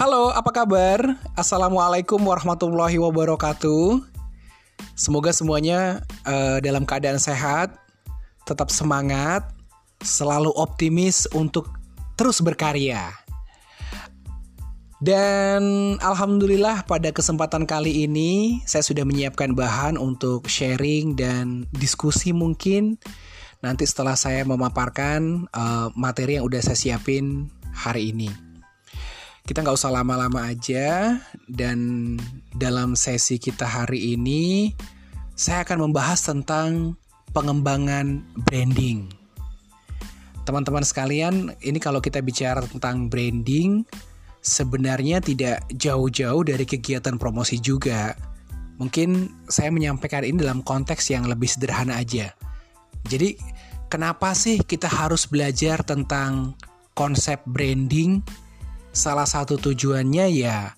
Halo, apa kabar? Assalamualaikum warahmatullahi wabarakatuh. Semoga semuanya uh, dalam keadaan sehat, tetap semangat, selalu optimis untuk terus berkarya. Dan alhamdulillah pada kesempatan kali ini saya sudah menyiapkan bahan untuk sharing dan diskusi mungkin nanti setelah saya memaparkan uh, materi yang udah saya siapin hari ini. Kita nggak usah lama-lama aja dan dalam sesi kita hari ini saya akan membahas tentang pengembangan branding. Teman-teman sekalian, ini kalau kita bicara tentang branding, sebenarnya tidak jauh-jauh dari kegiatan promosi juga. Mungkin saya menyampaikan ini dalam konteks yang lebih sederhana aja. Jadi, kenapa sih kita harus belajar tentang konsep branding? Salah satu tujuannya ya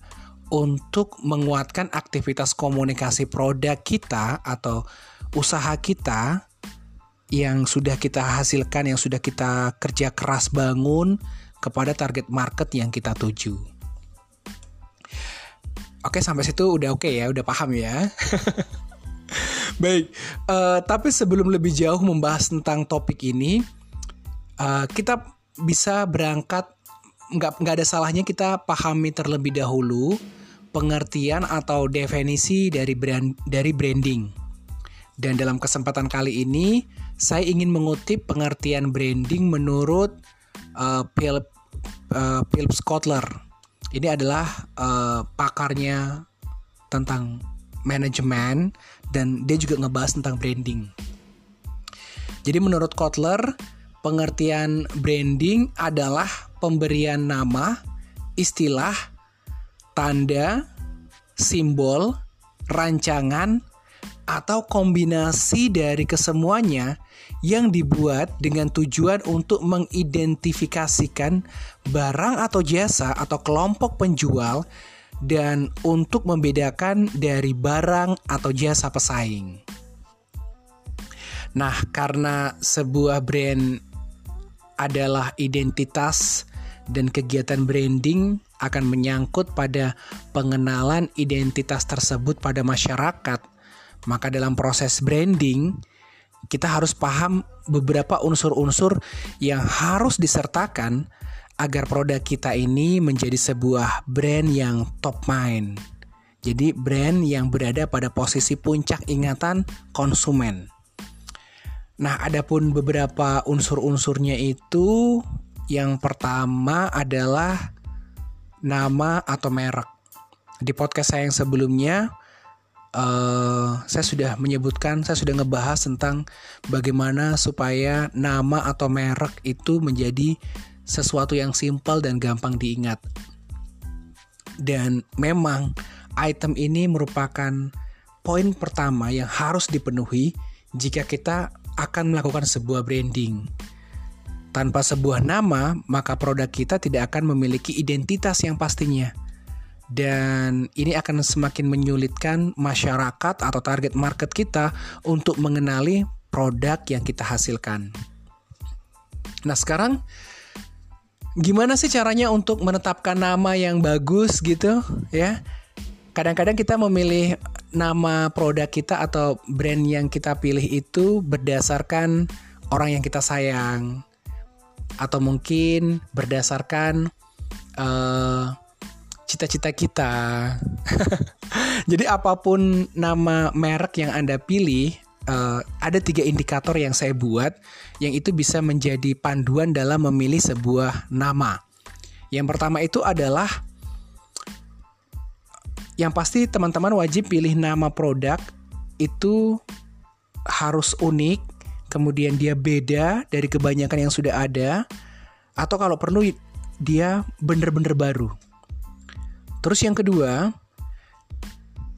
untuk menguatkan aktivitas komunikasi produk kita atau usaha kita yang sudah kita hasilkan, yang sudah kita kerja keras bangun kepada target market yang kita tuju. Oke, sampai situ udah oke ya, udah paham ya. Baik, uh, tapi sebelum lebih jauh membahas tentang topik ini, uh, kita bisa berangkat nggak nggak ada salahnya kita pahami terlebih dahulu pengertian atau definisi dari brand dari branding. Dan dalam kesempatan kali ini, saya ingin mengutip pengertian branding menurut uh, Philip uh, Philip. Ini adalah uh, pakarnya tentang manajemen dan dia juga ngebahas tentang branding. Jadi menurut Kotler, pengertian branding adalah pemberian nama, istilah, tanda, simbol, rancangan, atau kombinasi dari kesemuanya yang dibuat dengan tujuan untuk mengidentifikasikan barang atau jasa atau kelompok penjual dan untuk membedakan dari barang atau jasa pesaing. Nah, karena sebuah brand adalah identitas dan kegiatan branding akan menyangkut pada pengenalan identitas tersebut pada masyarakat, maka dalam proses branding kita harus paham beberapa unsur-unsur yang harus disertakan agar produk kita ini menjadi sebuah brand yang top mind. Jadi brand yang berada pada posisi puncak ingatan konsumen. Nah, adapun beberapa unsur-unsurnya itu yang pertama adalah nama atau merek. Di podcast saya yang sebelumnya uh, saya sudah menyebutkan, saya sudah ngebahas tentang bagaimana supaya nama atau merek itu menjadi sesuatu yang simpel dan gampang diingat. Dan memang item ini merupakan poin pertama yang harus dipenuhi jika kita akan melakukan sebuah branding. Tanpa sebuah nama, maka produk kita tidak akan memiliki identitas yang pastinya dan ini akan semakin menyulitkan masyarakat atau target market kita untuk mengenali produk yang kita hasilkan. Nah, sekarang gimana sih caranya untuk menetapkan nama yang bagus gitu ya? Kadang-kadang kita memilih nama produk kita atau brand yang kita pilih itu berdasarkan orang yang kita sayang atau mungkin berdasarkan uh, cita-cita kita. Jadi apa pun nama merek yang Anda pilih, uh, ada tiga indikator yang saya buat yang itu bisa menjadi panduan dalam memilih sebuah nama. Yang pertama itu adalah yang pasti teman-teman wajib pilih nama produk itu harus unik, kemudian dia beda dari kebanyakan yang sudah ada, atau kalau perlu dia bener-bener baru. Terus yang kedua,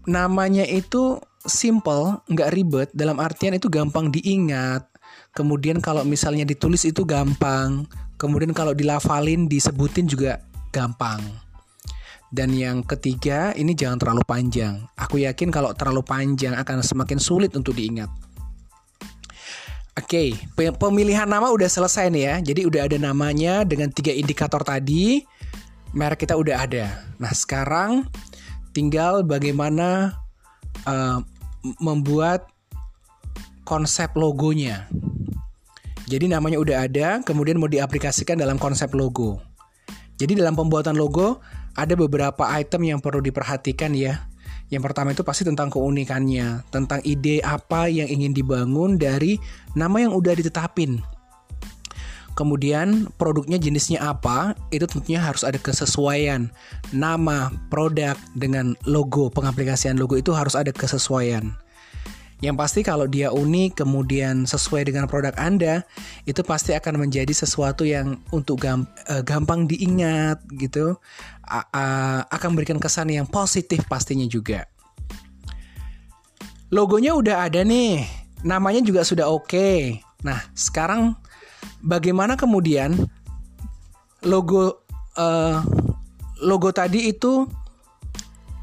namanya itu simple, nggak ribet. Dalam artian itu gampang diingat. Kemudian kalau misalnya ditulis itu gampang. Kemudian kalau dilafalin, disebutin juga gampang. Dan yang ketiga, ini jangan terlalu panjang. Aku yakin kalau terlalu panjang akan semakin sulit untuk diingat. Oke, okay, pemilihan nama udah selesai nih ya. Jadi udah ada namanya dengan tiga indikator tadi. merek kita udah ada. Nah, sekarang tinggal bagaimana uh, membuat konsep logonya. Jadi namanya udah ada, kemudian mau diaplikasikan dalam konsep logo. Jadi dalam pembuatan logo ada beberapa item yang perlu diperhatikan ya. Yang pertama itu pasti tentang keunikannya, tentang ide apa yang ingin dibangun dari nama yang udah ditetapin. Kemudian produknya jenisnya apa, itu tentunya harus ada kesesuaian. Nama, produk dengan logo, pengaplikasian logo itu harus ada kesesuaian. Yang pasti kalau dia unik kemudian sesuai dengan produk Anda, itu pasti akan menjadi sesuatu yang untuk eh, gampang diingat gitu. akan memberikan kesan yang positif pastinya juga. Logonya udah ada nih, namanya juga sudah oke. Okay. Nah, sekarang bagaimana kemudian logo uh, logo tadi itu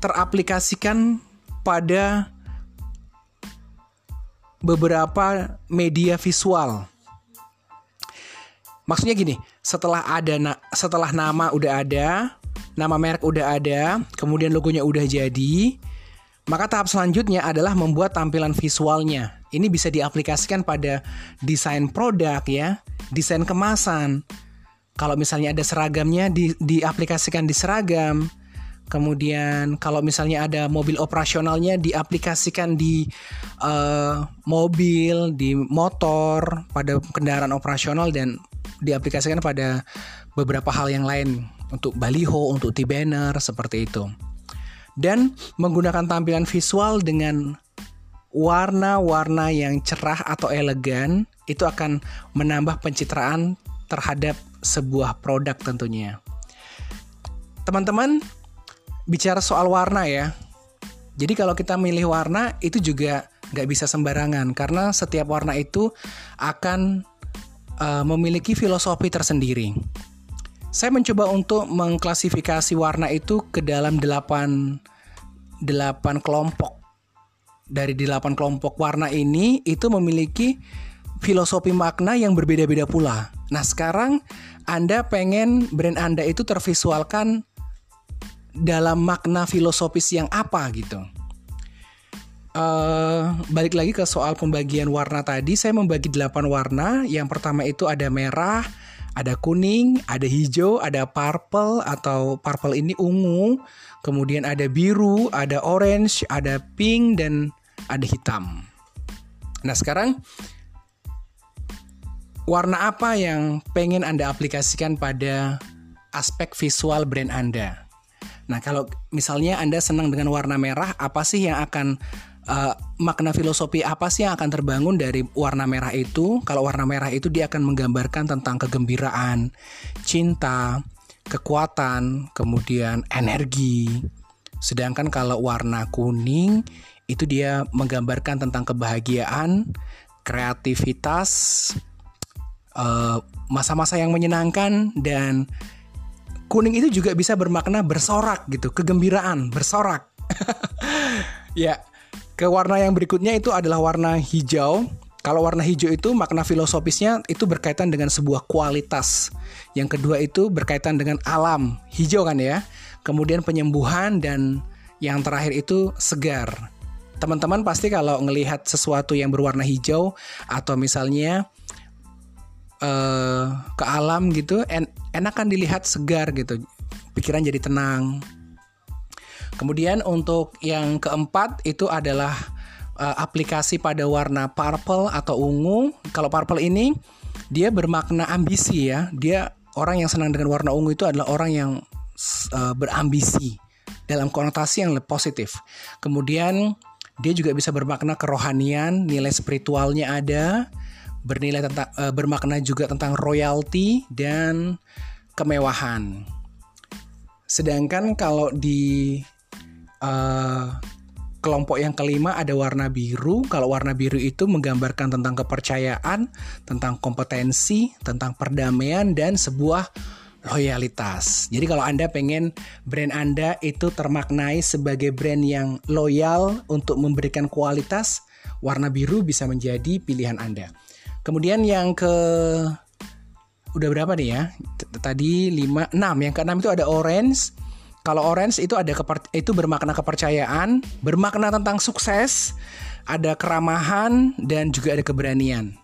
teraplikasikan pada beberapa media visual. Maksudnya gini, setelah ada na setelah nama udah ada, nama merek udah ada, kemudian logonya udah jadi, maka tahap selanjutnya adalah membuat tampilan visualnya. Ini bisa diaplikasikan pada desain produk ya, desain kemasan. Kalau misalnya ada seragamnya di, diaplikasikan di seragam, Kemudian kalau misalnya ada mobil operasionalnya diaplikasikan di uh, mobil, di motor, pada kendaraan operasional dan diaplikasikan pada beberapa hal yang lain untuk baliho, untuk T-banner seperti itu. Dan menggunakan tampilan visual dengan warna-warna yang cerah atau elegan itu akan menambah pencitraan terhadap sebuah produk tentunya. Teman-teman, bicara soal warna ya. Jadi kalau kita milih warna itu juga nggak bisa sembarangan karena setiap warna itu akan uh, memiliki filosofi tersendiri. Saya mencoba untuk mengklasifikasi warna itu ke dalam delapan delapan kelompok. Dari delapan kelompok warna ini itu memiliki filosofi makna yang berbeda-beda pula. Nah, sekarang Anda pengen brand Anda itu tervisualkan dalam makna filosofis yang apa gitu. Uh, balik lagi ke soal pembagian warna tadi, saya membagi delapan warna. Yang pertama itu ada merah, ada kuning, ada hijau, ada purple atau purple ini ungu, kemudian ada biru, ada orange, ada pink dan ada hitam. Nah sekarang warna apa yang pengen Anda aplikasikan pada aspek visual brand Anda? Nah, kalau misalnya Anda senang dengan warna merah, apa sih yang akan uh, makna filosofi apa sih yang akan terbangun dari warna merah itu? Kalau warna merah itu dia akan menggambarkan tentang kegembiraan, cinta, kekuatan, kemudian energi. Sedangkan kalau warna kuning itu dia menggambarkan tentang kebahagiaan, kreativitas, eh, masa-masa uh, yang menyenangkan dan kuning itu juga bisa bermakna bersorak gitu, kegembiraan, bersorak. ya, ke warna yang berikutnya itu adalah warna hijau. Kalau warna hijau itu makna filosofisnya itu berkaitan dengan sebuah kualitas. Yang kedua itu berkaitan dengan alam, hijau kan ya. Kemudian penyembuhan dan yang terakhir itu segar. Teman-teman pasti kalau ngelihat sesuatu yang berwarna hijau atau misalnya uh, ke alam gitu en enak kan dilihat segar gitu. Pikiran jadi tenang. Kemudian untuk yang keempat itu adalah uh, aplikasi pada warna purple atau ungu. Kalau purple ini dia bermakna ambisi ya. Dia orang yang senang dengan warna ungu itu adalah orang yang uh, berambisi dalam konotasi yang positif. Kemudian dia juga bisa bermakna kerohanian nilai spiritualnya ada bernilai tentang uh, bermakna juga tentang royalty dan kemewahan. Sedangkan kalau di uh, kelompok yang kelima ada warna biru. Kalau warna biru itu menggambarkan tentang kepercayaan, tentang kompetensi, tentang perdamaian dan sebuah loyalitas. Jadi kalau Anda pengen brand Anda itu termaknai sebagai brand yang loyal untuk memberikan kualitas, warna biru bisa menjadi pilihan Anda. Kemudian yang ke udah berapa nih ya? Tadi 5 6. Yang keenam itu ada orange. Kalau orange itu ada keper, itu bermakna kepercayaan, bermakna tentang sukses, ada keramahan dan juga ada keberanian.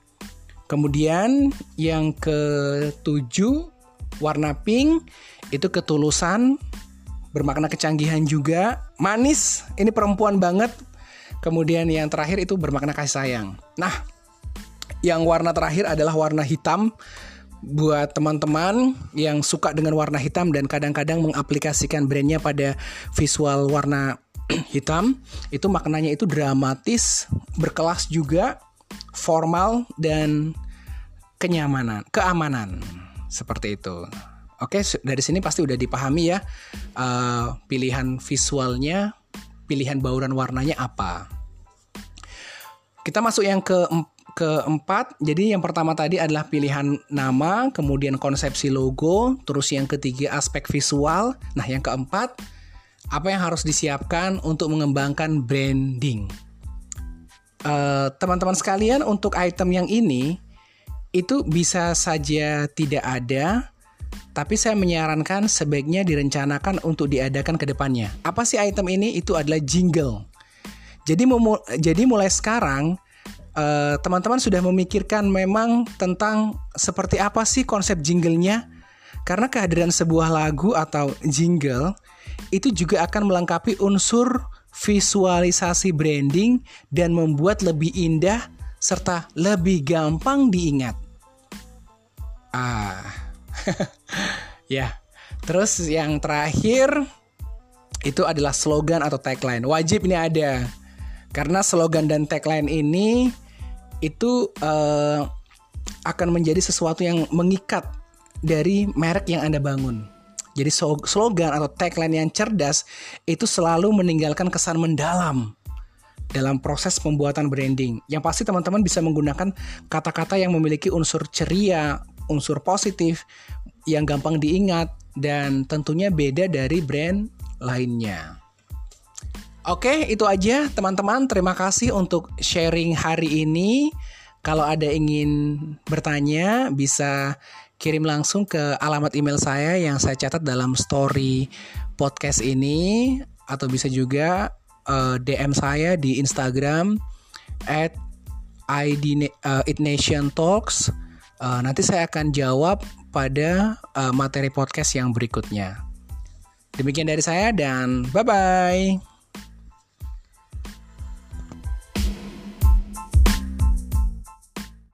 Kemudian yang ketujuh warna pink itu ketulusan, bermakna kecanggihan juga, manis, ini perempuan banget. Kemudian yang terakhir itu bermakna kasih sayang. Nah, yang warna terakhir adalah warna hitam. Buat teman-teman yang suka dengan warna hitam dan kadang-kadang mengaplikasikan brandnya pada visual warna hitam itu maknanya itu dramatis berkelas juga formal dan kenyamanan keamanan. Seperti itu. Oke dari sini pasti udah dipahami ya uh, pilihan visualnya pilihan bauran warnanya apa. Kita masuk yang ke keempat, jadi yang pertama tadi adalah pilihan nama, kemudian konsepsi logo, terus yang ketiga aspek visual. Nah, yang keempat, apa yang harus disiapkan untuk mengembangkan branding. eh, teman-teman sekalian, untuk item yang ini itu bisa saja tidak ada, tapi saya menyarankan sebaiknya direncanakan untuk diadakan ke depannya. Apa sih item ini? Itu adalah jingle. Jadi, jadi mulai sekarang teman-teman uh, sudah memikirkan memang tentang seperti apa sih konsep jinglenya? Karena kehadiran sebuah lagu atau jingle itu juga akan melengkapi unsur visualisasi branding dan membuat lebih indah serta lebih gampang diingat. Ah, ya. Terus yang terakhir itu adalah slogan atau tagline. Wajib ini ada. Karena slogan dan tagline ini itu uh, akan menjadi sesuatu yang mengikat dari merek yang Anda bangun. Jadi slogan atau tagline yang cerdas itu selalu meninggalkan kesan mendalam dalam proses pembuatan branding. Yang pasti teman-teman bisa menggunakan kata-kata yang memiliki unsur ceria, unsur positif, yang gampang diingat, dan tentunya beda dari brand lainnya. Oke, itu aja teman-teman. Terima kasih untuk sharing hari ini. Kalau ada ingin bertanya, bisa kirim langsung ke alamat email saya yang saya catat dalam story podcast ini atau bisa juga uh, eh, DM saya di Instagram at ID uh, Talks. Uh, nanti saya akan jawab pada uh, materi podcast yang berikutnya. Demikian dari saya dan bye bye.